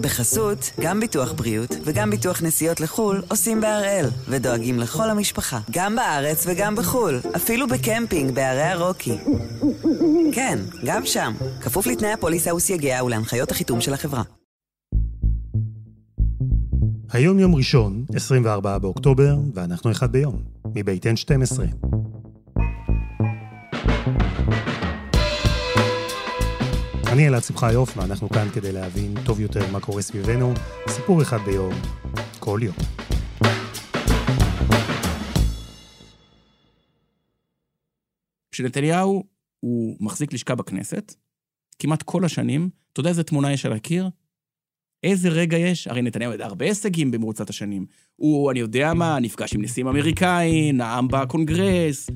בחסות, גם ביטוח בריאות וגם ביטוח נסיעות לחו"ל עושים בהראל, ודואגים לכל המשפחה, גם בארץ וגם בחו"ל, אפילו בקמפינג בערי הרוקי. כן, גם שם, כפוף לתנאי הפוליסה וסייגיה ולהנחיות החיתום של החברה. היום יום ראשון, 24 באוקטובר, ואנחנו אחד ביום, מבית N12. אני אלעד שמחיוף, ואנחנו כאן כדי להבין טוב יותר מה קורה סביבנו, סיפור אחד ביום, כל יום. כשנתניהו הוא מחזיק לשכה בכנסת, כמעט כל השנים, אתה יודע איזה תמונה יש על הקיר? איזה רגע יש? הרי נתניהו ידע הרבה הישגים במרוצת השנים. הוא, אני יודע מה, נפגש עם נשיאים אמריקאים, נאם בקונגרס.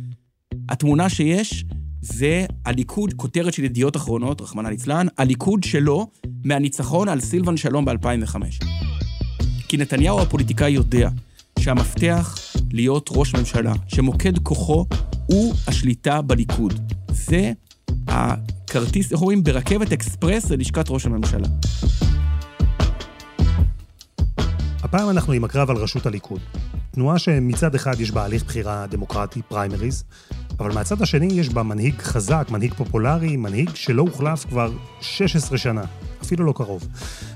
התמונה שיש זה הליכוד, כותרת של ידיעות אחרונות, רחמנא ליצלן, הליכוד שלו מהניצחון על סילבן שלום ב-2005. כי נתניהו הפוליטיקאי יודע שהמפתח להיות ראש ממשלה, שמוקד כוחו הוא השליטה בליכוד. זה הכרטיס, איך אומרים, ברכבת אקספרס ללשכת ראש הממשלה. הפעם אנחנו עם הקרב על ראשות הליכוד. תנועה שמצד אחד יש בה הליך בחירה דמוקרטי, פריימריז, אבל מהצד השני יש בה מנהיג חזק, מנהיג פופולרי, מנהיג שלא הוחלף כבר 16 שנה, אפילו לא קרוב.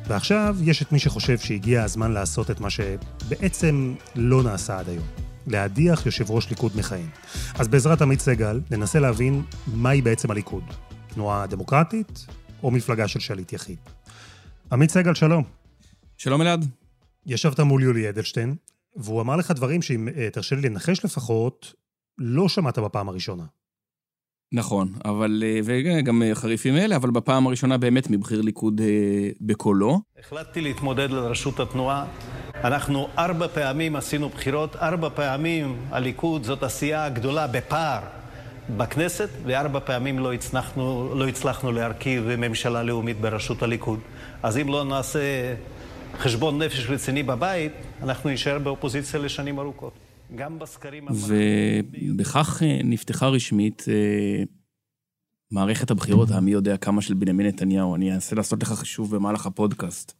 ועכשיו יש את מי שחושב שהגיע הזמן לעשות את מה שבעצם לא נעשה עד היום. להדיח יושב ראש ליכוד מכהן. אז בעזרת עמית סגל ננסה להבין מהי בעצם הליכוד. תנועה דמוקרטית או מפלגה של שליט יחיד. עמית סגל, שלום. שלום אלעד. ישבת מול יולי אדלשטיין, והוא אמר לך דברים שאם אה, תרשה לי לנחש לפחות, לא שמעת בפעם הראשונה. נכון, אבל, אה, וגם אה, חריפים אלה, אבל בפעם הראשונה באמת מבחיר ליכוד בקולו. החלטתי להתמודד לראשות התנועה. אנחנו ארבע פעמים עשינו בחירות, ארבע פעמים הליכוד זאת עשייה גדולה בפער בכנסת, וארבע פעמים לא הצלחנו, לא הצלחנו להרכיב ממשלה לאומית בראשות הליכוד. אז אם לא נעשה חשבון נפש רציני בבית, אנחנו נישאר באופוזיציה לשנים ארוכות. גם בסקרים... ובכך אה, נפתחה רשמית אה, מערכת הבחירות, המי יודע כמה של בנימין נתניהו. אני אנסה לעשות לך חישוב במהלך הפודקאסט.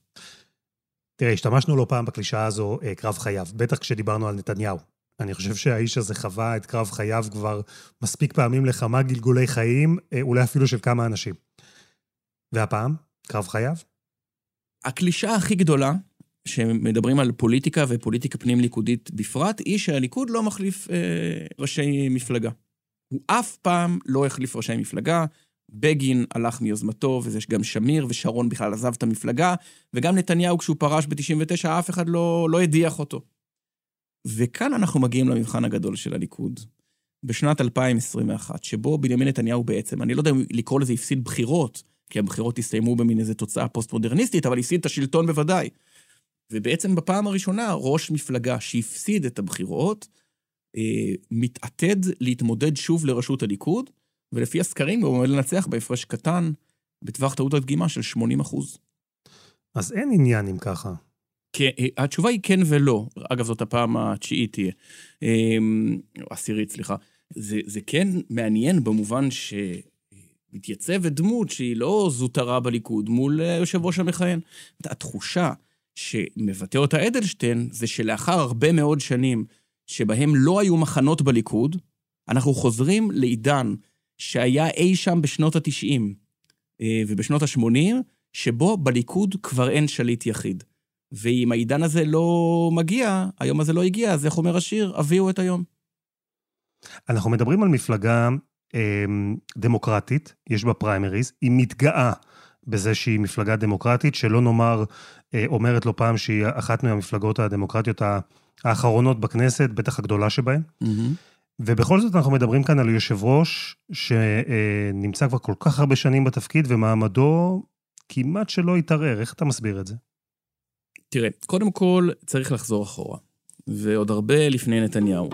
תראה, השתמשנו לא פעם בקלישאה הזו, אה, קרב חייו, בטח כשדיברנו על נתניהו. אני חושב שהאיש הזה חווה את קרב חייו כבר מספיק פעמים לכמה גלגולי חיים, אולי אפילו של כמה אנשים. והפעם, קרב חייו? הקלישאה הכי גדולה, שמדברים על פוליטיקה ופוליטיקה פנים ליכודית בפרט, היא שהליכוד לא מחליף אה, ראשי מפלגה. הוא אף פעם לא החליף ראשי מפלגה. בגין הלך מיוזמתו, וזה גם שמיר ושרון בכלל עזב את המפלגה, וגם נתניהו כשהוא פרש ב-99, אף אחד לא, לא הדיח אותו. וכאן אנחנו מגיעים למבחן הגדול של הליכוד. בשנת 2021, שבו בנימין נתניהו בעצם, אני לא יודע אם לקרוא לזה הפסיד בחירות, כי הבחירות הסתיימו במין איזו תוצאה פוסט-מודרניסטית, אבל הפסיד את השלטון בוודאי. ובעצם בפעם הראשונה, ראש מפלגה שהפסיד את הבחירות, אה, מתעתד להתמודד שוב לראשות הליכוד, ולפי הסקרים הוא עומד לנצח בהפרש קטן, בטווח טעות הדגימה של 80 אחוז. אז אין עניין אם ככה. כן, התשובה היא כן ולא. אגב, זאת הפעם התשיעית תהיה. אה, עשירית, סליחה. זה, זה כן מעניין במובן ש... מתייצבת דמות שהיא לא זוטרה בליכוד מול אה, יושב ראש המכהן. התחושה שמבטא אותה אדלשטיין זה שלאחר הרבה מאוד שנים שבהם לא היו מחנות בליכוד, אנחנו חוזרים לעידן שהיה אי שם בשנות ה-90 אה, ובשנות ה-80, שבו בליכוד כבר אין שליט יחיד. ואם העידן הזה לא מגיע, היום הזה לא הגיע, אז איך אומר השיר? הביאו את היום. אנחנו מדברים על מפלגה אמ, דמוקרטית, יש בה פריימריז, היא מתגאה בזה שהיא מפלגה דמוקרטית, שלא נאמר, אה, אומרת לא פעם שהיא אחת מהמפלגות הדמוקרטיות האחרונות בכנסת, בטח הגדולה שבהן. Mm-hmm. ובכל זאת אנחנו מדברים כאן על יושב ראש שנמצא כבר כל כך הרבה שנים בתפקיד, ומעמדו כמעט שלא התערער. איך אתה מסביר את זה? תראה, קודם כל צריך לחזור אחורה, ועוד הרבה לפני נתניהו.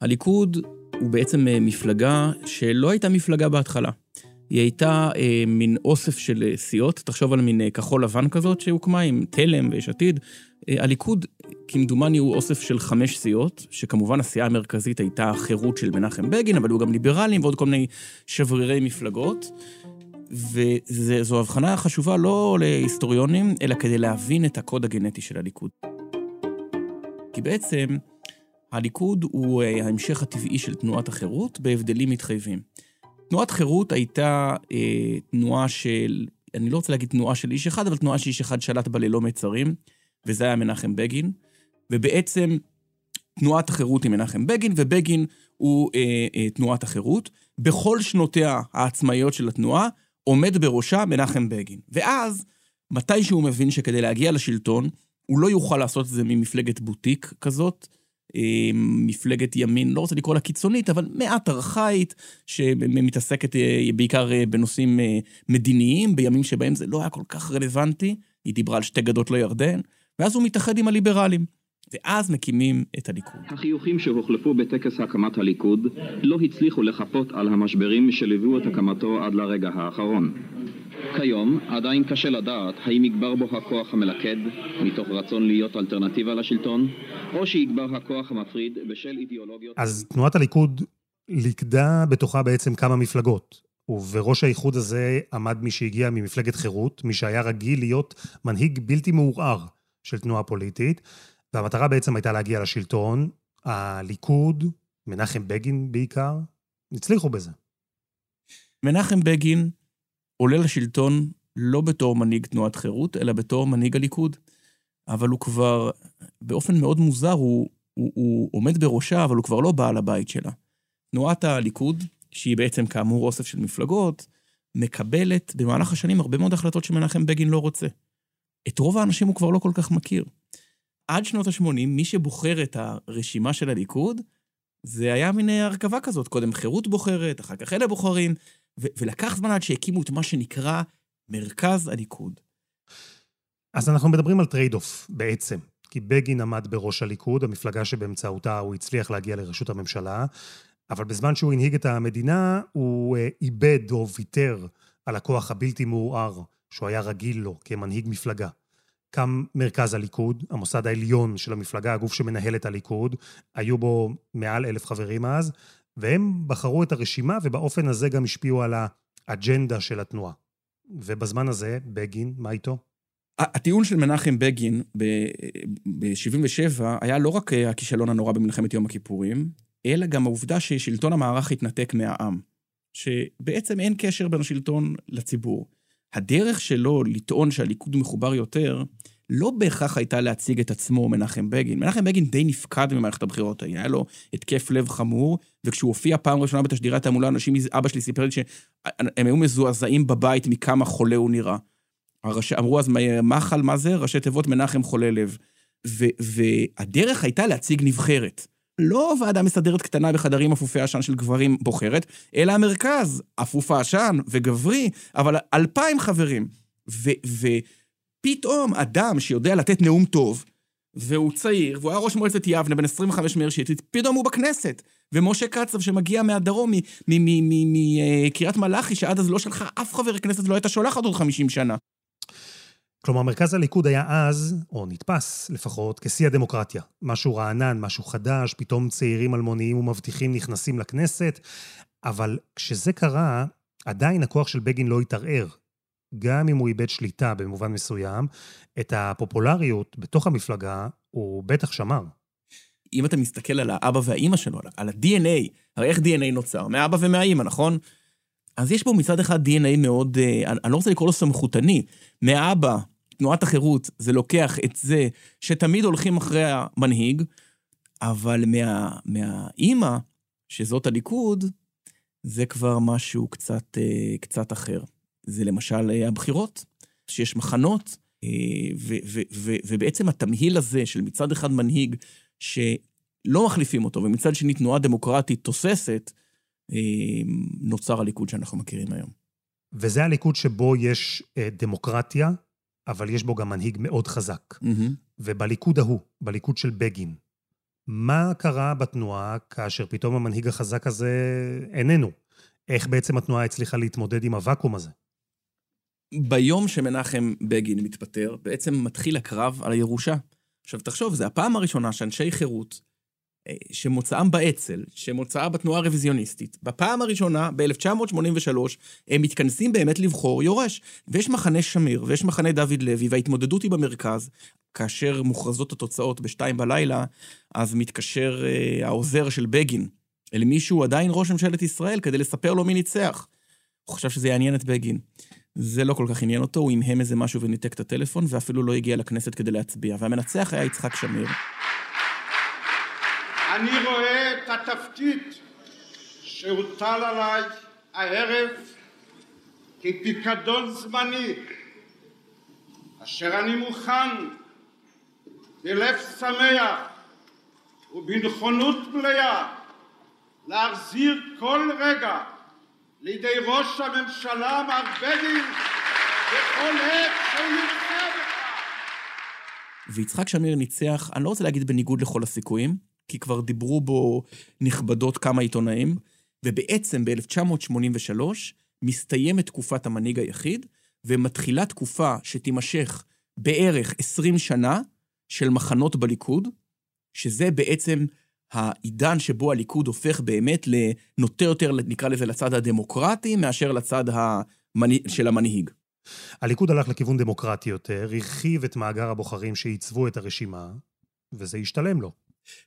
הליכוד הוא בעצם אה, מפלגה שלא הייתה מפלגה בהתחלה. היא הייתה אה, מין אוסף של אה, סיעות, תחשוב על מין אה, כחול לבן כזאת שהוקמה עם תלם ויש עתיד. אה, הליכוד, כמדומני, הוא אוסף של חמש סיעות, שכמובן הסיעה המרכזית הייתה החירות של מנחם בגין, אבל היו גם ליברלים ועוד כל מיני שברירי מפלגות. וזו הבחנה חשובה לא להיסטוריונים, אלא כדי להבין את הקוד הגנטי של הליכוד. כי בעצם הליכוד הוא אה, ההמשך הטבעי של תנועת החירות בהבדלים מתחייבים. תנועת חירות הייתה אה, תנועה של, אני לא רוצה להגיד תנועה של איש אחד, אבל תנועה שאיש אחד שלט בה ללא מצרים, וזה היה מנחם בגין. ובעצם תנועת החירות היא מנחם בגין, ובגין הוא אה, אה, תנועת החירות. בכל שנותיה העצמאיות של התנועה, עומד בראשה מנחם בגין. ואז, מתי שהוא מבין שכדי להגיע לשלטון, הוא לא יוכל לעשות את זה ממפלגת בוטיק כזאת, מפלגת ימין, לא רוצה לקרוא לה קיצונית, אבל מעט ארכאית, שמתעסקת אה, בעיקר אה, בנושאים מדיניים, בימים שבהם זה לא היה כל כך רלוונטי. היא דיברה על שתי גדות לירדן, ואז הוא מתאחד עם הליברלים. ואז מקימים את הליכוד. החיוכים שהוחלפו בטקס הקמת הליכוד לא הצליחו לחפות על המשברים שליוו את הקמתו עד לרגע האחרון. כיום עדיין קשה לדעת האם יגבר בו הכוח המלכד מתוך רצון להיות אלטרנטיבה לשלטון, או שיגבר הכוח המפריד בשל אידיאולוגיות... אז תנועת הליכוד ליכדה בתוכה בעצם כמה מפלגות. ובראש האיחוד הזה עמד מי שהגיע ממפלגת חירות, מי שהיה רגיל להיות מנהיג בלתי מעורער של תנועה פוליטית, והמטרה בעצם הייתה להגיע לשלטון. הליכוד, מנחם בגין בעיקר, הצליחו בזה. מנחם בגין עולה לשלטון לא בתור מנהיג תנועת חירות, אלא בתור מנהיג הליכוד. אבל הוא כבר, באופן מאוד מוזר, הוא, הוא, הוא עומד בראשה, אבל הוא כבר לא בעל הבית שלה. תנועת הליכוד, שהיא בעצם כאמור אוסף של מפלגות, מקבלת במהלך השנים הרבה מאוד החלטות שמנחם בגין לא רוצה. את רוב האנשים הוא כבר לא כל כך מכיר. עד שנות ה-80, מי שבוחר את הרשימה של הליכוד, זה היה מין הרכבה כזאת, קודם חירות בוחרת, אחר כך אלה בוחרים, ו- ולקח זמן עד שהקימו את מה שנקרא מרכז הליכוד. אז אנחנו מדברים על trade-off, בעצם. כי בגין עמד בראש הליכוד, המפלגה שבאמצעותה הוא הצליח להגיע לראשות הממשלה, אבל בזמן שהוא הנהיג את המדינה, הוא אה, איבד או ויתר על הכוח הבלתי מעורער שהוא היה רגיל לו כמנהיג מפלגה. קם מרכז הליכוד, המוסד העליון של המפלגה, הגוף שמנהל את הליכוד, היו בו מעל אלף חברים אז, והם בחרו את הרשימה ובאופן הזה גם השפיעו על האג'נדה של התנועה. ובזמן הזה, בגין, מה איתו? הטיעון של מנחם בגין ב-77' היה לא רק הכישלון הנורא במלחמת יום הכיפורים, אלא גם העובדה ששלטון המערך התנתק מהעם. שבעצם אין קשר בין השלטון לציבור. הדרך שלו לטעון שהליכוד מחובר יותר, לא בהכרח הייתה להציג את עצמו מנחם בגין. מנחם בגין די נפקד ממערכת הבחירות היה לו התקף לב חמור, וכשהוא הופיע פעם ראשונה בתשדירי התעמולה, אנשים, אבא שלי סיפר לי שהם היו מזועזעים בבית מכמה חולה הוא נראה. הראש, אמרו אז, מחל, מה זה? ראשי תיבות מנחם חולה לב. ו, והדרך הייתה להציג נבחרת. לא ועדה מסדרת קטנה בחדרים אפופי עשן של גברים בוחרת, אלא המרכז, אפוף העשן וגברי, אבל אלפיים חברים. ופתאום אדם שיודע לתת נאום טוב, והוא צעיר, והוא היה ראש מועצת יבנה, בן 25 מאיר שטרית, פתאום הוא בכנסת. ומשה קצב שמגיע מהדרום, מקריית מלאכי, שעד אז לא שלחה אף חבר כנסת, לא הייתה שולחת עוד 50 שנה. כלומר, מרכז הליכוד היה אז, או נתפס לפחות, כשיא הדמוקרטיה. משהו רענן, משהו חדש, פתאום צעירים אלמוניים ומבטיחים נכנסים לכנסת, אבל כשזה קרה, עדיין הכוח של בגין לא התערער. גם אם הוא איבד שליטה במובן מסוים, את הפופולריות בתוך המפלגה הוא בטח שמר. אם אתה מסתכל על האבא והאימא שלו, על ה-DNA, הרי איך DNA נוצר? מהאבא ומהאימא, נכון? אז יש בו מצד אחד DNA מאוד, אה, אני לא רוצה לקרוא לו סמכותני, מהאבא, תנועת החירות, זה לוקח את זה שתמיד הולכים אחרי המנהיג, אבל מה, מהאימא, שזאת הליכוד, זה כבר משהו קצת, אה, קצת אחר. זה למשל אה, הבחירות, שיש מחנות, ו, ו, ו, ובעצם התמהיל הזה של מצד אחד מנהיג שלא מחליפים אותו, ומצד שני תנועה דמוקרטית תוססת, נוצר הליכוד שאנחנו מכירים היום. וזה הליכוד שבו יש אה, דמוקרטיה, אבל יש בו גם מנהיג מאוד חזק. Mm-hmm. ובליכוד ההוא, בליכוד של בגין, מה קרה בתנועה כאשר פתאום המנהיג החזק הזה איננו? איך בעצם התנועה הצליחה להתמודד עם הוואקום הזה? ביום שמנחם בגין מתפטר, בעצם מתחיל הקרב על הירושה. עכשיו, תחשוב, זו הפעם הראשונה שאנשי חירות שמוצאם באצ"ל, שמוצאה בתנועה הרוויזיוניסטית, בפעם הראשונה, ב-1983, הם מתכנסים באמת לבחור יורש. ויש מחנה שמיר, ויש מחנה דוד לוי, וההתמודדות היא במרכז. כאשר מוכרזות התוצאות בשתיים בלילה, אז מתקשר אה, העוזר של בגין אל מישהו, עדיין ראש ממשלת ישראל, כדי לספר לו מי ניצח. הוא חשב שזה יעניין את בגין. זה לא כל כך עניין אותו, הוא המהם איזה משהו וניתק את הטלפון, ואפילו לא הגיע לכנסת כדי להצביע. והמנצח היה יצחק שמיר. אני רואה את התפקיד שהוטל עליי הערב כפיקדון זמני, אשר אני מוכן בלב שמח ובנכונות מלאה להחזיר כל רגע לידי ראש הממשלה מר בגין בכל עת שהוא ירצה בכך. ויצחק שמיר ניצח, אני לא רוצה להגיד בניגוד לכל הסיכויים, כי כבר דיברו בו נכבדות כמה עיתונאים, ובעצם ב-1983 מסתיימת תקופת המנהיג היחיד, ומתחילה תקופה שתימשך בערך 20 שנה של מחנות בליכוד, שזה בעצם העידן שבו הליכוד הופך באמת לנוטה יותר, נקרא לזה, לצד הדמוקרטי, מאשר לצד המנ... של המנהיג. הליכוד הלך לכיוון דמוקרטי יותר, הרחיב את מאגר הבוחרים שעיצבו את הרשימה, וזה השתלם לו.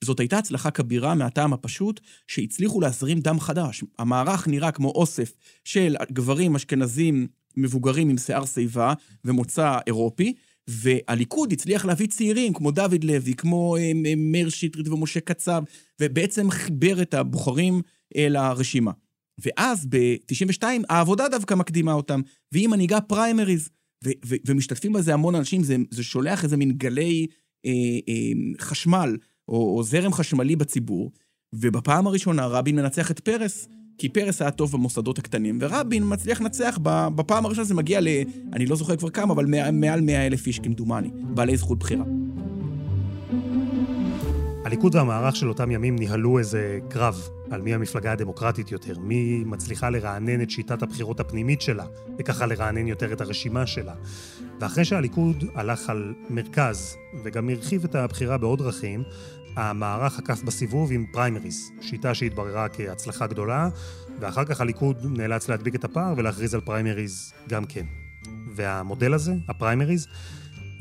זאת הייתה הצלחה כבירה מהטעם הפשוט שהצליחו להזרים דם חדש. המערך נראה כמו אוסף של גברים אשכנזים מבוגרים עם שיער שיבה ומוצא אירופי, והליכוד הצליח להביא צעירים כמו דוד לוי, כמו אה, מאיר שטרית ומשה קצב, ובעצם חיבר את הבוחרים אל הרשימה. ואז ב-92 העבודה דווקא מקדימה אותם, והיא מנהיגה פריימריז, ו- ו- ומשתתפים בזה המון אנשים, זה, זה שולח איזה מין גלי אה, אה, חשמל או, או זרם חשמלי בציבור, ובפעם הראשונה רבין מנצח את פרס, כי פרס היה טוב במוסדות הקטנים, ורבין מצליח לנצח, בפעם הראשונה זה מגיע ל... אני לא זוכר כבר כמה, אבל מעל 100 אלף איש כמדומני, בעלי זכות בחירה. הליכוד והמערך של אותם ימים ניהלו איזה קרב על מי המפלגה הדמוקרטית יותר, מי מצליחה לרענן את שיטת הבחירות הפנימית שלה, וככה לרענן יותר את הרשימה שלה. ואחרי שהליכוד הלך על מרכז, וגם הרחיב את הבחירה בעוד דרכים, המערך עקף בסיבוב עם פריימריז, שיטה שהתבררה כהצלחה גדולה, ואחר כך הליכוד נאלץ להדביק את הפער ולהכריז על פריימריז גם כן. והמודל הזה, הפריימריז,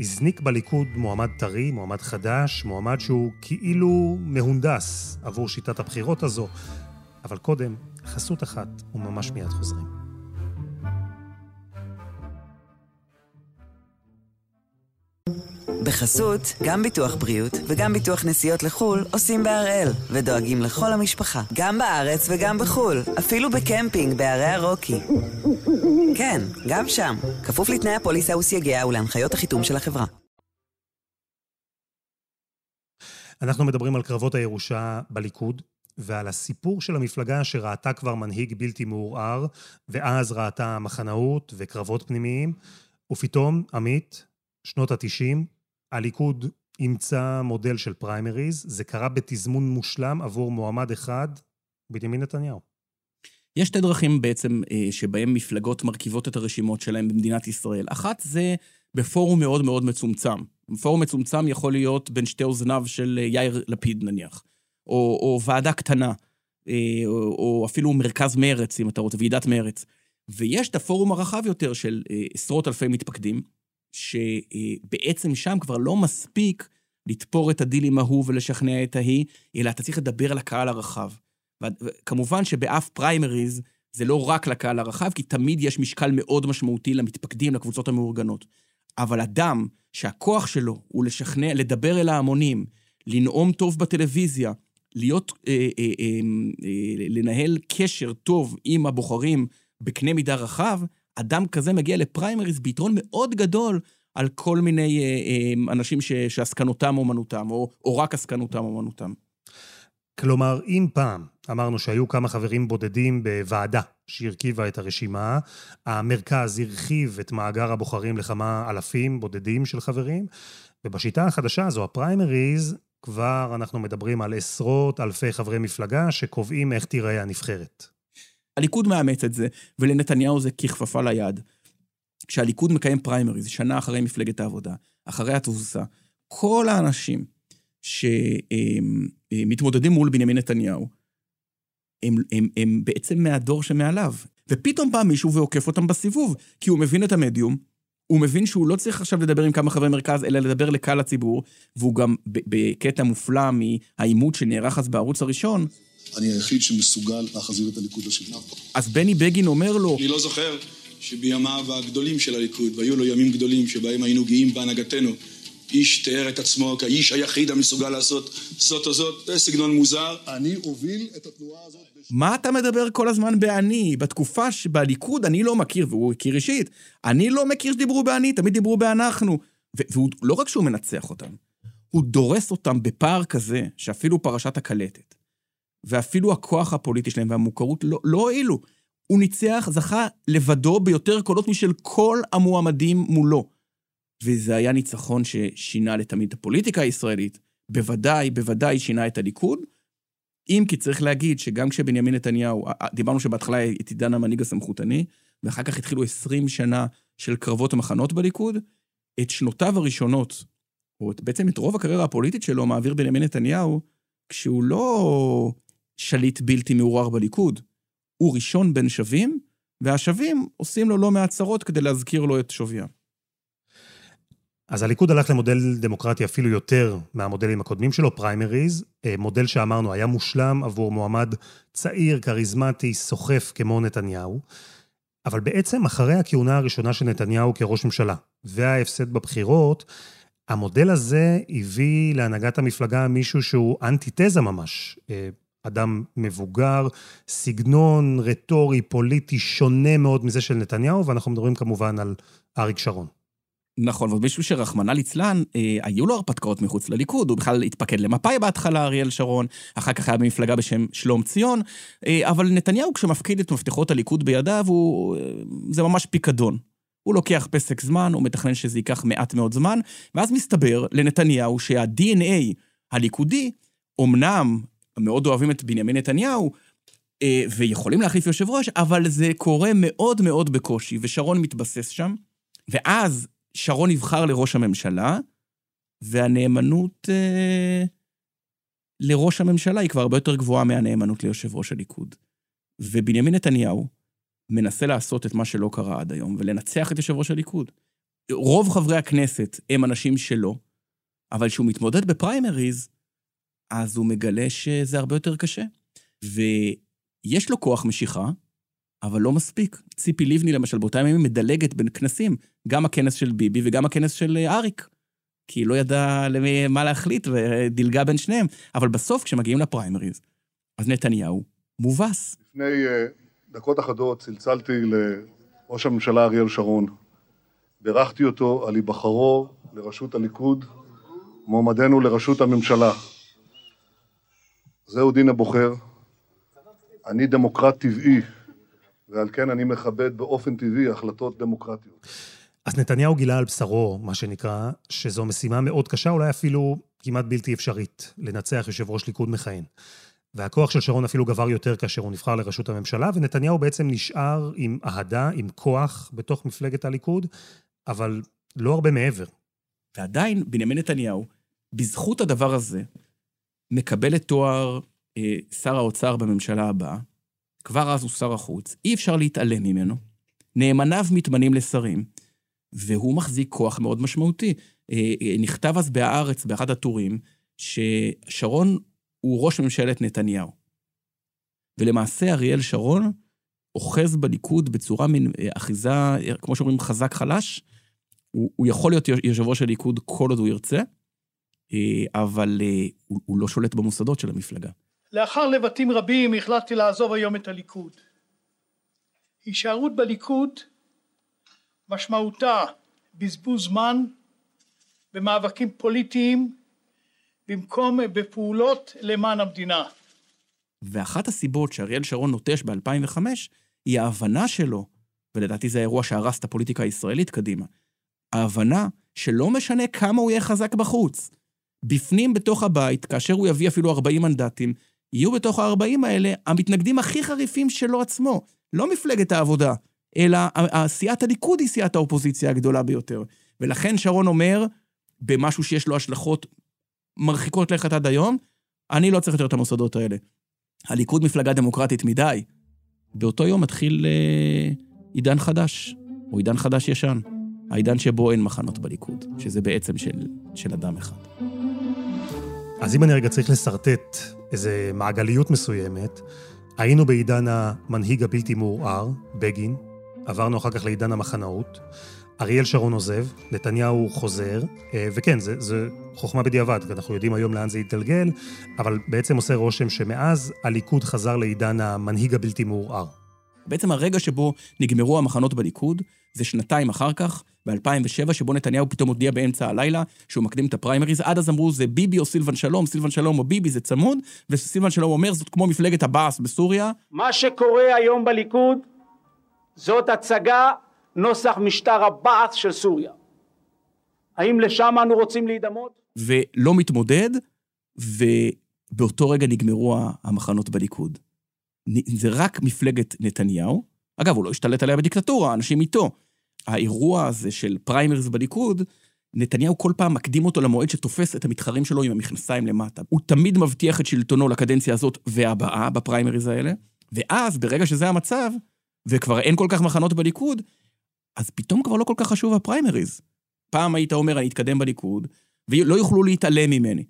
הזניק בליכוד מועמד טרי, מועמד חדש, מועמד שהוא כאילו מהונדס עבור שיטת הבחירות הזו. אבל קודם, חסות אחת, וממש מיד חוזרים. בחסות, גם ביטוח בריאות וגם ביטוח נסיעות לחו"ל עושים בהראל, ודואגים לכל המשפחה, גם בארץ וגם בחו"ל, אפילו בקמפינג בערי הרוקי. כן, גם שם, כפוף לתנאי הפוליסה וסייגיה ולהנחיות החיתום של החברה. אנחנו מדברים על קרבות הירושה בליכוד, ועל הסיפור של המפלגה שראתה כבר מנהיג בלתי מעורער, ואז ראתה מחנאות וקרבות פנימיים, ופתאום, עמית, שנות ה-90, הליכוד אימצה מודל של פריימריז, זה קרה בתזמון מושלם עבור מועמד אחד, בנימין נתניהו. יש שתי דרכים בעצם אה, שבהם מפלגות מרכיבות את הרשימות שלהן במדינת ישראל. אחת זה בפורום מאוד מאוד מצומצם. פורום מצומצם יכול להיות בין שתי אוזניו של אה, יאיר לפיד נניח, או, או ועדה קטנה, אה, או, או אפילו מרכז מרץ, אם אתה רוצה, ועידת מרץ. ויש את הפורום הרחב יותר של עשרות אלפי מתפקדים, שבעצם שם כבר לא מספיק לתפור את הדיל עם ההוא ולשכנע את ההיא, אלא אתה צריך לדבר על הקהל הרחב. וכמובן שבאף פריימריז זה לא רק לקהל הרחב, כי תמיד יש משקל מאוד משמעותי למתפקדים, לקבוצות המאורגנות. אבל אדם שהכוח שלו הוא לשכנע, לדבר אל ההמונים, לנאום טוב בטלוויזיה, להיות, אה, אה, אה, אה, לנהל קשר טוב עם הבוחרים בקנה מידה רחב, אדם כזה מגיע לפריימריז ביתרון מאוד גדול על כל מיני אה, אה, אנשים שעסקנותם אומנותם, או, או רק עסקנותם אומנותם. כלומר, אם פעם אמרנו שהיו כמה חברים בודדים בוועדה שהרכיבה את הרשימה, המרכז הרחיב את מאגר הבוחרים לכמה אלפים בודדים של חברים, ובשיטה החדשה הזו, הפריימריז, כבר אנחנו מדברים על עשרות אלפי חברי מפלגה שקובעים איך תיראה הנבחרת. הליכוד מאמץ את זה, ולנתניהו זה ככפפה ליד. כשהליכוד מקיים פריימריז, שנה אחרי מפלגת העבודה, אחרי התבוסה, כל האנשים שמתמודדים מול בנימין נתניהו, הם, הם, הם בעצם מהדור שמעליו. ופתאום בא מישהו ועוקף אותם בסיבוב, כי הוא מבין את המדיום, הוא מבין שהוא לא צריך עכשיו לדבר עם כמה חברי מרכז, אלא לדבר לקהל הציבור, והוא גם בקטע מופלא מהעימות שנערך אז בערוץ הראשון. אני היחיד שמסוגל להחזיר את הליכוד לשלטון. אז בני בגין אומר לו... אני לא זוכר שבימיו הגדולים של הליכוד, והיו לו ימים גדולים שבהם היינו גאים בהנהגתנו, איש תיאר את עצמו כאיש היחיד המסוגל לעשות זאת או זאת, זה סגנון מוזר. אני אוביל את התנועה הזאת... מה אתה מדבר כל הזמן באני? בתקופה שבליכוד אני לא מכיר, והוא הכיר אישית, אני לא מכיר שדיברו באני, תמיד דיברו באנחנו. והוא, לא רק שהוא מנצח אותם, הוא דורס אותם בפער כזה, שאפילו פרשת הקלטת, ואפילו הכוח הפוליטי שלהם והמוכרות לא, לא הועילו. הוא ניצח, זכה לבדו ביותר קולות משל כל המועמדים מולו. וזה היה ניצחון ששינה לתמיד את הפוליטיקה הישראלית, בוודאי, בוודאי שינה את הליכוד. אם כי צריך להגיד שגם כשבנימין נתניהו, דיברנו שבהתחלה את עידן המנהיג הסמכותני, ואחר כך התחילו 20 שנה של קרבות המחנות בליכוד, את שנותיו הראשונות, או בעצם את רוב הקריירה הפוליטית שלו, מעביר בנימין נתניהו, כשהוא לא שליט בלתי מעורר בליכוד. הוא ראשון בין שווים, והשווים עושים לו לא מעט צרות כדי להזכיר לו את שוויים. אז הליכוד הלך למודל דמוקרטי אפילו יותר מהמודלים הקודמים שלו, פריימריז, אה, מודל שאמרנו היה מושלם עבור מועמד צעיר, כריזמטי, סוחף כמו נתניהו. אבל בעצם אחרי הכהונה הראשונה של נתניהו כראש ממשלה וההפסד בבחירות, המודל הזה הביא להנהגת המפלגה מישהו שהוא אנטיתזה ממש. אדם מבוגר, סגנון רטורי, פוליטי, שונה מאוד מזה של נתניהו, ואנחנו מדברים כמובן על אריק שרון. נכון, ועוד מישהו שרחמנא ליצלן, אה, היו לו הרפתקאות מחוץ לליכוד, הוא בכלל התפקד למפא"י בהתחלה, אריאל שרון, אחר כך היה במפלגה בשם שלום ציון, אה, אבל נתניהו כשמפקיד את מפתחות הליכוד בידיו, הוא, אה, זה ממש פיקדון. הוא לוקח פסק זמן, הוא מתכנן שזה ייקח מעט מאוד זמן, ואז מסתבר לנתניהו שה-DNA הליכודי, אמנם מאוד אוהבים את בנימין נתניהו, אה, ויכולים להחליף יושב ראש, אבל זה קורה מאוד מאוד בקושי, ושרון מתבסס שם, ואז שרון נבחר לראש הממשלה, והנאמנות אה, לראש הממשלה היא כבר הרבה יותר גבוהה מהנאמנות ליושב ראש הליכוד. ובנימין נתניהו מנסה לעשות את מה שלא קרה עד היום, ולנצח את יושב ראש הליכוד. רוב חברי הכנסת הם אנשים שלו, אבל כשהוא מתמודד בפריימריז, אז הוא מגלה שזה הרבה יותר קשה. ויש לו כוח משיכה, אבל לא מספיק. ציפי לבני, למשל, באותם ימים מדלגת בין כנסים, גם הכנס של ביבי וגם הכנס של אה, אריק. כי היא לא ידעה מה להחליט ודילגה בין שניהם. אבל בסוף, כשמגיעים לפריימריז, אז נתניהו מובס. לפני uh, דקות אחדות צלצלתי לראש הממשלה אריאל שרון. בירכתי אותו על היבחרו לראשות הליכוד, מועמדנו לראשות הממשלה. זהו דין הבוחר. אני דמוקרט טבעי, ועל כן אני מכבד באופן טבעי החלטות דמוקרטיות. אז נתניהו גילה על בשרו, מה שנקרא, שזו משימה מאוד קשה, אולי אפילו כמעט בלתי אפשרית, לנצח יושב ראש ליכוד מכהן. והכוח של שרון אפילו גבר יותר כאשר הוא נבחר לראשות הממשלה, ונתניהו בעצם נשאר עם אהדה, עם כוח בתוך מפלגת הליכוד, אבל לא הרבה מעבר. ועדיין, בנימין נתניהו, בזכות הדבר הזה, מקבל את תואר אה, שר האוצר בממשלה הבאה, כבר אז הוא שר החוץ, אי אפשר להתעלם ממנו. נאמניו מתמנים לשרים, והוא מחזיק כוח מאוד משמעותי. אה, אה, נכתב אז בהארץ, באחד הטורים, ששרון הוא ראש ממשלת נתניהו. ולמעשה אריאל שרון אוחז בליכוד בצורה מין אה, אחיזה, כמו שאומרים, חזק חלש. הוא, הוא יכול להיות יושב ראש הליכוד כל עוד הוא ירצה, אבל הוא, הוא לא שולט במוסדות של המפלגה. לאחר לבטים רבים החלטתי לעזוב היום את הליכוד. הישארות בליכוד משמעותה בזבוז זמן במאבקים פוליטיים במקום בפעולות למען המדינה. ואחת הסיבות שאריאל שרון נוטש ב-2005 היא ההבנה שלו, ולדעתי זה האירוע שהרס את הפוליטיקה הישראלית קדימה, ההבנה שלא משנה כמה הוא יהיה חזק בחוץ, בפנים בתוך הבית, כאשר הוא יביא אפילו 40 מנדטים, יהיו בתוך ה-40 האלה המתנגדים הכי חריפים שלו עצמו. לא מפלגת העבודה, אלא סיעת הליכוד היא סיעת האופוזיציה הגדולה ביותר. ולכן שרון אומר, במשהו שיש לו השלכות מרחיקות לכת עד היום, אני לא צריך יותר את המוסדות האלה. הליכוד מפלגה דמוקרטית מדי. באותו יום מתחיל אה, עידן חדש, או עידן חדש ישן. העידן שבו אין מחנות בליכוד, שזה בעצם של, של אדם אחד. אז אם אני רגע צריך לשרטט איזה מעגליות מסוימת, היינו בעידן המנהיג הבלתי מעורער, בגין, עברנו אחר כך לעידן המחנאות, אריאל שרון עוזב, נתניהו חוזר, אה, וכן, זה, זה חוכמה בדיעבד, אנחנו יודעים היום לאן זה יתגלגל, אבל בעצם עושה רושם שמאז הליכוד חזר לעידן המנהיג הבלתי מעורער. בעצם הרגע שבו נגמרו המחנות בליכוד, זה שנתיים אחר כך, ב-2007, שבו נתניהו פתאום הודיע באמצע הלילה שהוא מקדים את הפריימריז. עד אז אמרו, זה ביבי או סילבן שלום, סילבן שלום או ביבי, זה צמוד, וסילבן שלום אומר, זאת כמו מפלגת הבאס בסוריה. מה שקורה היום בליכוד, זאת הצגה נוסח משטר הבאס של סוריה. האם לשם אנו רוצים להידמות? ולא מתמודד, ובאותו רגע נגמרו המחנות בליכוד. זה רק מפלגת נתניהו. אגב, הוא לא השתלט עליה בדיקטטורה, אנשים איתו. האירוע הזה של פריימריז בליכוד, נתניהו כל פעם מקדים אותו למועד שתופס את המתחרים שלו עם המכנסיים למטה. הוא תמיד מבטיח את שלטונו לקדנציה הזאת והבאה בפריימריז האלה, ואז, ברגע שזה המצב, וכבר אין כל כך מחנות בליכוד, אז פתאום כבר לא כל כך חשוב הפריימריז. פעם היית אומר, אני אתקדם בליכוד, ולא יוכלו להתעלם ממני.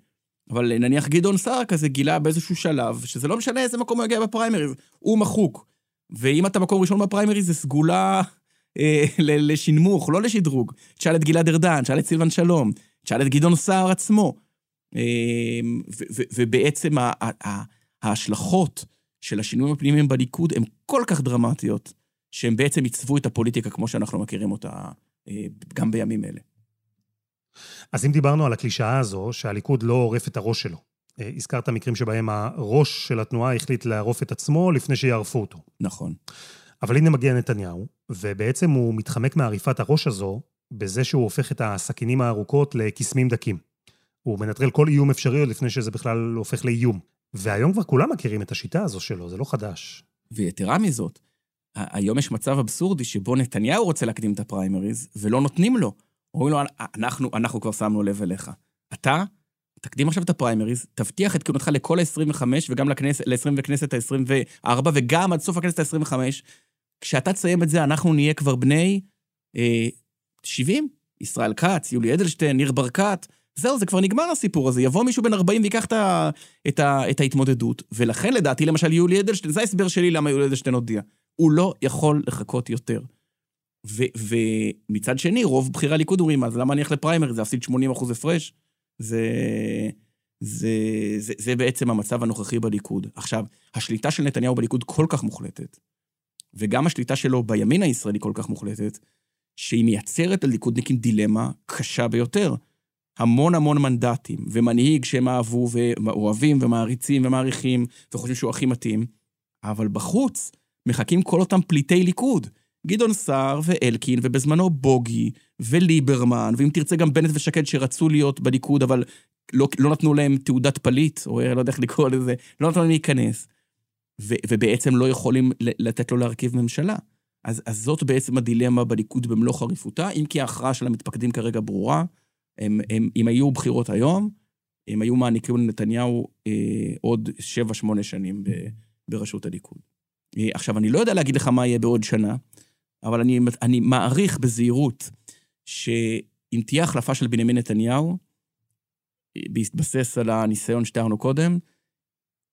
אבל נניח גדעון סער כזה גילה באיזשהו שלב, שזה לא משנה איזה מקום הוא יגיע בפריימריז, הוא מחוק. ואם אתה מקום ראשון בפריימריז, זה סגולה אה, לשנמוך, לא לשדרוג. תשאל את גלעד ארדן, תשאל את סילבן שלום, תשאל את גדעון סער עצמו. אה, ובעצם ההשלכות של השינויים הפנימיים בליכוד הן כל כך דרמטיות, שהם בעצם עיצבו את הפוליטיקה כמו שאנחנו מכירים אותה אה, גם בימים אלה. אז אם דיברנו על הקלישאה הזו, שהליכוד לא עורף את הראש שלו, אה, הזכרת מקרים שבהם הראש של התנועה החליט לערוף את עצמו לפני שיערפו אותו. נכון. אבל הנה מגיע נתניהו, ובעצם הוא מתחמק מעריפת הראש הזו בזה שהוא הופך את הסכינים הארוכות לקסמים דקים. הוא מנטרל כל איום אפשרי עוד לפני שזה בכלל הופך לאיום. והיום כבר כולם מכירים את השיטה הזו שלו, זה לא חדש. ויתרה מזאת, היום יש מצב אבסורדי שבו נתניהו רוצה להקדים את הפריימריז, ולא נותנים לו. אומרים לו, אנחנו, אנחנו כבר שמנו לב אליך. אתה, תקדים עכשיו את הפריימריז, תבטיח את כהונתך לכל ה-25 וגם ל-20 וכנסת ה-24, וגם עד סוף הכנסת ה-25. כשאתה תסיים את זה, אנחנו נהיה כבר בני אה, 70, ישראל כץ, יולי אדלשטיין, ניר ברקת. זהו, זה כבר נגמר הסיפור הזה. יבוא מישהו בן 40 ויקח את, ה, את, ה, את ההתמודדות. ולכן, לדעתי, למשל, יולי אדלשטיין, זה ההסבר שלי למה יולי אדלשטיין הודיע. הוא לא יכול לחכות יותר. ומצד שני, רוב בכירי הליכוד אומרים, אז למה אני אלך לפריימריז? זה להפסיד 80 אחוז הפרש? זה, זה, זה, זה בעצם המצב הנוכחי בליכוד. עכשיו, השליטה של נתניהו בליכוד כל כך מוחלטת, וגם השליטה שלו בימין הישראלי כל כך מוחלטת, שהיא מייצרת לליכודניקים דילמה קשה ביותר. המון המון מנדטים, ומנהיג שהם אהבו ואוהבים ומעריצים ומעריכים, וחושבים שהוא הכי מתאים, אבל בחוץ מחכים כל אותם פליטי ליכוד. גדעון סער ואלקין, ובזמנו בוגי וליברמן, ואם תרצה גם בנט ושקד שרצו להיות בליכוד, אבל לא, לא נתנו להם תעודת פליט, או לא יודע איך לקרוא לזה, לא נתנו להם להיכנס. ו, ובעצם לא יכולים לתת לו להרכיב ממשלה. אז, אז זאת בעצם הדילמה בליכוד במלוא חריפותה, אם כי ההכרעה של המתפקדים כרגע ברורה. הם, הם, אם היו בחירות היום, הם היו מעניקים לנתניהו אה, עוד 7-8 שנים ב, בראשות הליכוד. אה, עכשיו, אני לא יודע להגיד לך מה יהיה בעוד שנה, אבל אני, אני מעריך בזהירות שאם תהיה החלפה של בנימין נתניהו, בהתבסס על הניסיון שתיארנו קודם,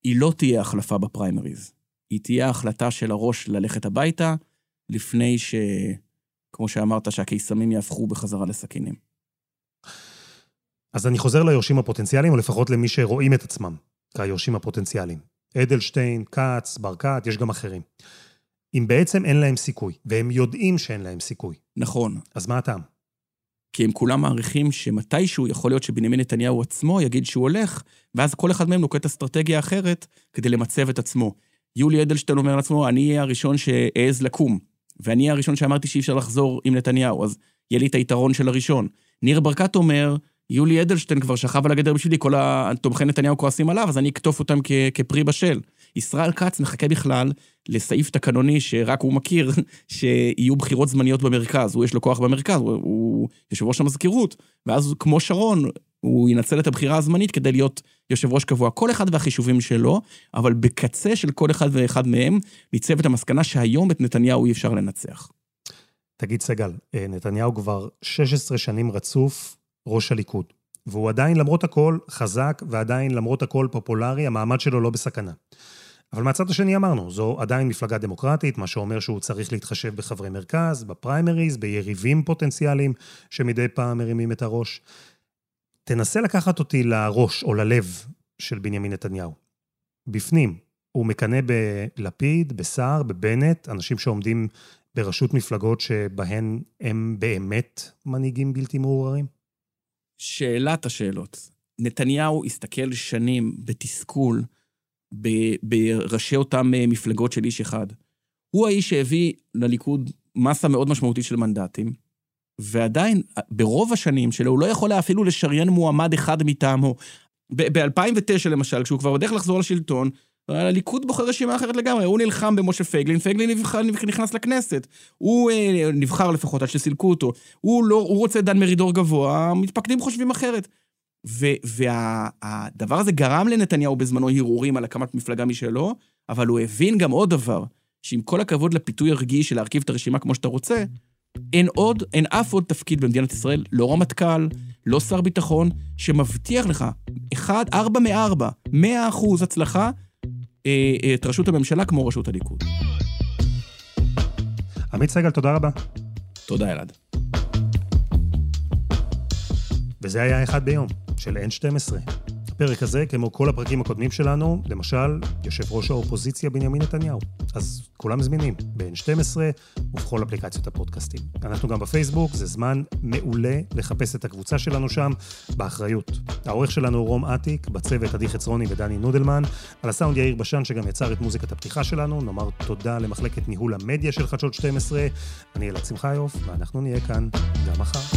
היא לא תהיה החלפה בפריימריז. היא תהיה החלטה של הראש ללכת הביתה, לפני ש... כמו שאמרת, שהקיסמים יהפכו בחזרה לסכינים. אז אני חוזר ליורשים הפוטנציאליים, או לפחות למי שרואים את עצמם כיורשים הפוטנציאליים. אדלשטיין, כץ, ברקת, יש גם אחרים. אם בעצם אין להם סיכוי, והם יודעים שאין להם סיכוי. נכון. אז מה הטעם? כי הם כולם מעריכים שמתישהו יכול להיות שבנימין נתניהו עצמו יגיד שהוא הולך, ואז כל אחד מהם נוקט אסטרטגיה אחרת כדי למצב את עצמו. יולי אדלשטיין אומר לעצמו, אני אהיה הראשון שאעז לקום, ואני אהיה הראשון שאמרתי שאי אפשר לחזור עם נתניהו, אז יהיה לי את היתרון של הראשון. ניר ברקת אומר, יולי אדלשטיין כבר שכב על הגדר בשבילי, כל התומכי נתניהו כועסים עליו, אז אני אקטוף אותם כפרי בשל. ישראל כץ מחכה בכלל לסעיף תקנוני שרק הוא מכיר, שיהיו בחירות זמניות במרכז. הוא יש לו כוח במרכז, הוא, הוא יושב ראש המזכירות, ואז כמו שרון, הוא ינצל את הבחירה הזמנית כדי להיות יושב ראש קבוע. כל אחד והחישובים שלו, אבל בקצה של כל אחד ואחד מהם ניצבת המסקנה שהיום את נתניהו אי אפשר לנצח. תגיד, סגל, אה, נתניהו כבר 16 שנים רצוף ראש הליכוד, והוא עדיין, למרות הכל, חזק, ועדיין, למרות הכל, פופולרי, המעמד שלו לא בסכנה. אבל מהצד השני אמרנו, זו עדיין מפלגה דמוקרטית, מה שאומר שהוא צריך להתחשב בחברי מרכז, בפריימריז, ביריבים פוטנציאליים שמדי פעם מרימים את הראש. תנסה לקחת אותי לראש או ללב של בנימין נתניהו. בפנים, הוא מקנא בלפיד, בסער, בבנט, אנשים שעומדים בראשות מפלגות שבהן הם באמת מנהיגים בלתי מעורערים? שאלת השאלות. נתניהו הסתכל שנים בתסכול בראשי אותם אה, מפלגות של איש אחד. הוא האיש שהביא לליכוד מסה מאוד משמעותית של מנדטים, ועדיין, ברוב השנים שלו, הוא לא יכול היה אפילו לשריין מועמד אחד מטעמו. ב-2009 למשל, כשהוא כבר בדרך לחזור לשלטון, הליכוד בוחר רשימה אחרת לגמרי, הוא נלחם במשה פייגלין, פייגלין נבחר, נכנס לכנסת. הוא אה, נבחר לפחות עד שסילקו אותו. הוא, לא, הוא רוצה דן מרידור גבוה, המתפקדים חושבים אחרת. והדבר הזה גרם לנתניהו בזמנו הרהורים על הקמת מפלגה משלו, אבל הוא הבין גם עוד דבר, שעם כל הכבוד לפיתוי הרגיש של להרכיב את הרשימה כמו שאתה רוצה, אין עוד, אין אף עוד תפקיד במדינת ישראל, לא רמטכ"ל, לא שר ביטחון, שמבטיח לך, אחד, ארבע מארבע, מאה אחוז הצלחה, את ראשות הממשלה כמו ראשות הליכוד. עמית סגל, תודה רבה. תודה, אלעד. וזה היה אחד ביום. של N12. הפרק הזה, כמו כל הפרקים הקודמים שלנו, למשל, יושב ראש האופוזיציה בנימין נתניהו. אז כולם זמינים, ב-N12 ובכל אפליקציות הפודקאסטים. אנחנו גם בפייסבוק, זה זמן מעולה לחפש את הקבוצה שלנו שם, באחריות. העורך שלנו רום אטיק, בצוות עדי חצרוני ודני נודלמן, על הסאונד יאיר בשן שגם יצר את מוזיקת הפתיחה שלנו, נאמר תודה למחלקת ניהול המדיה של חדשות 12. אני אלעד שמחיוף, ואנחנו נהיה כאן גם מחר.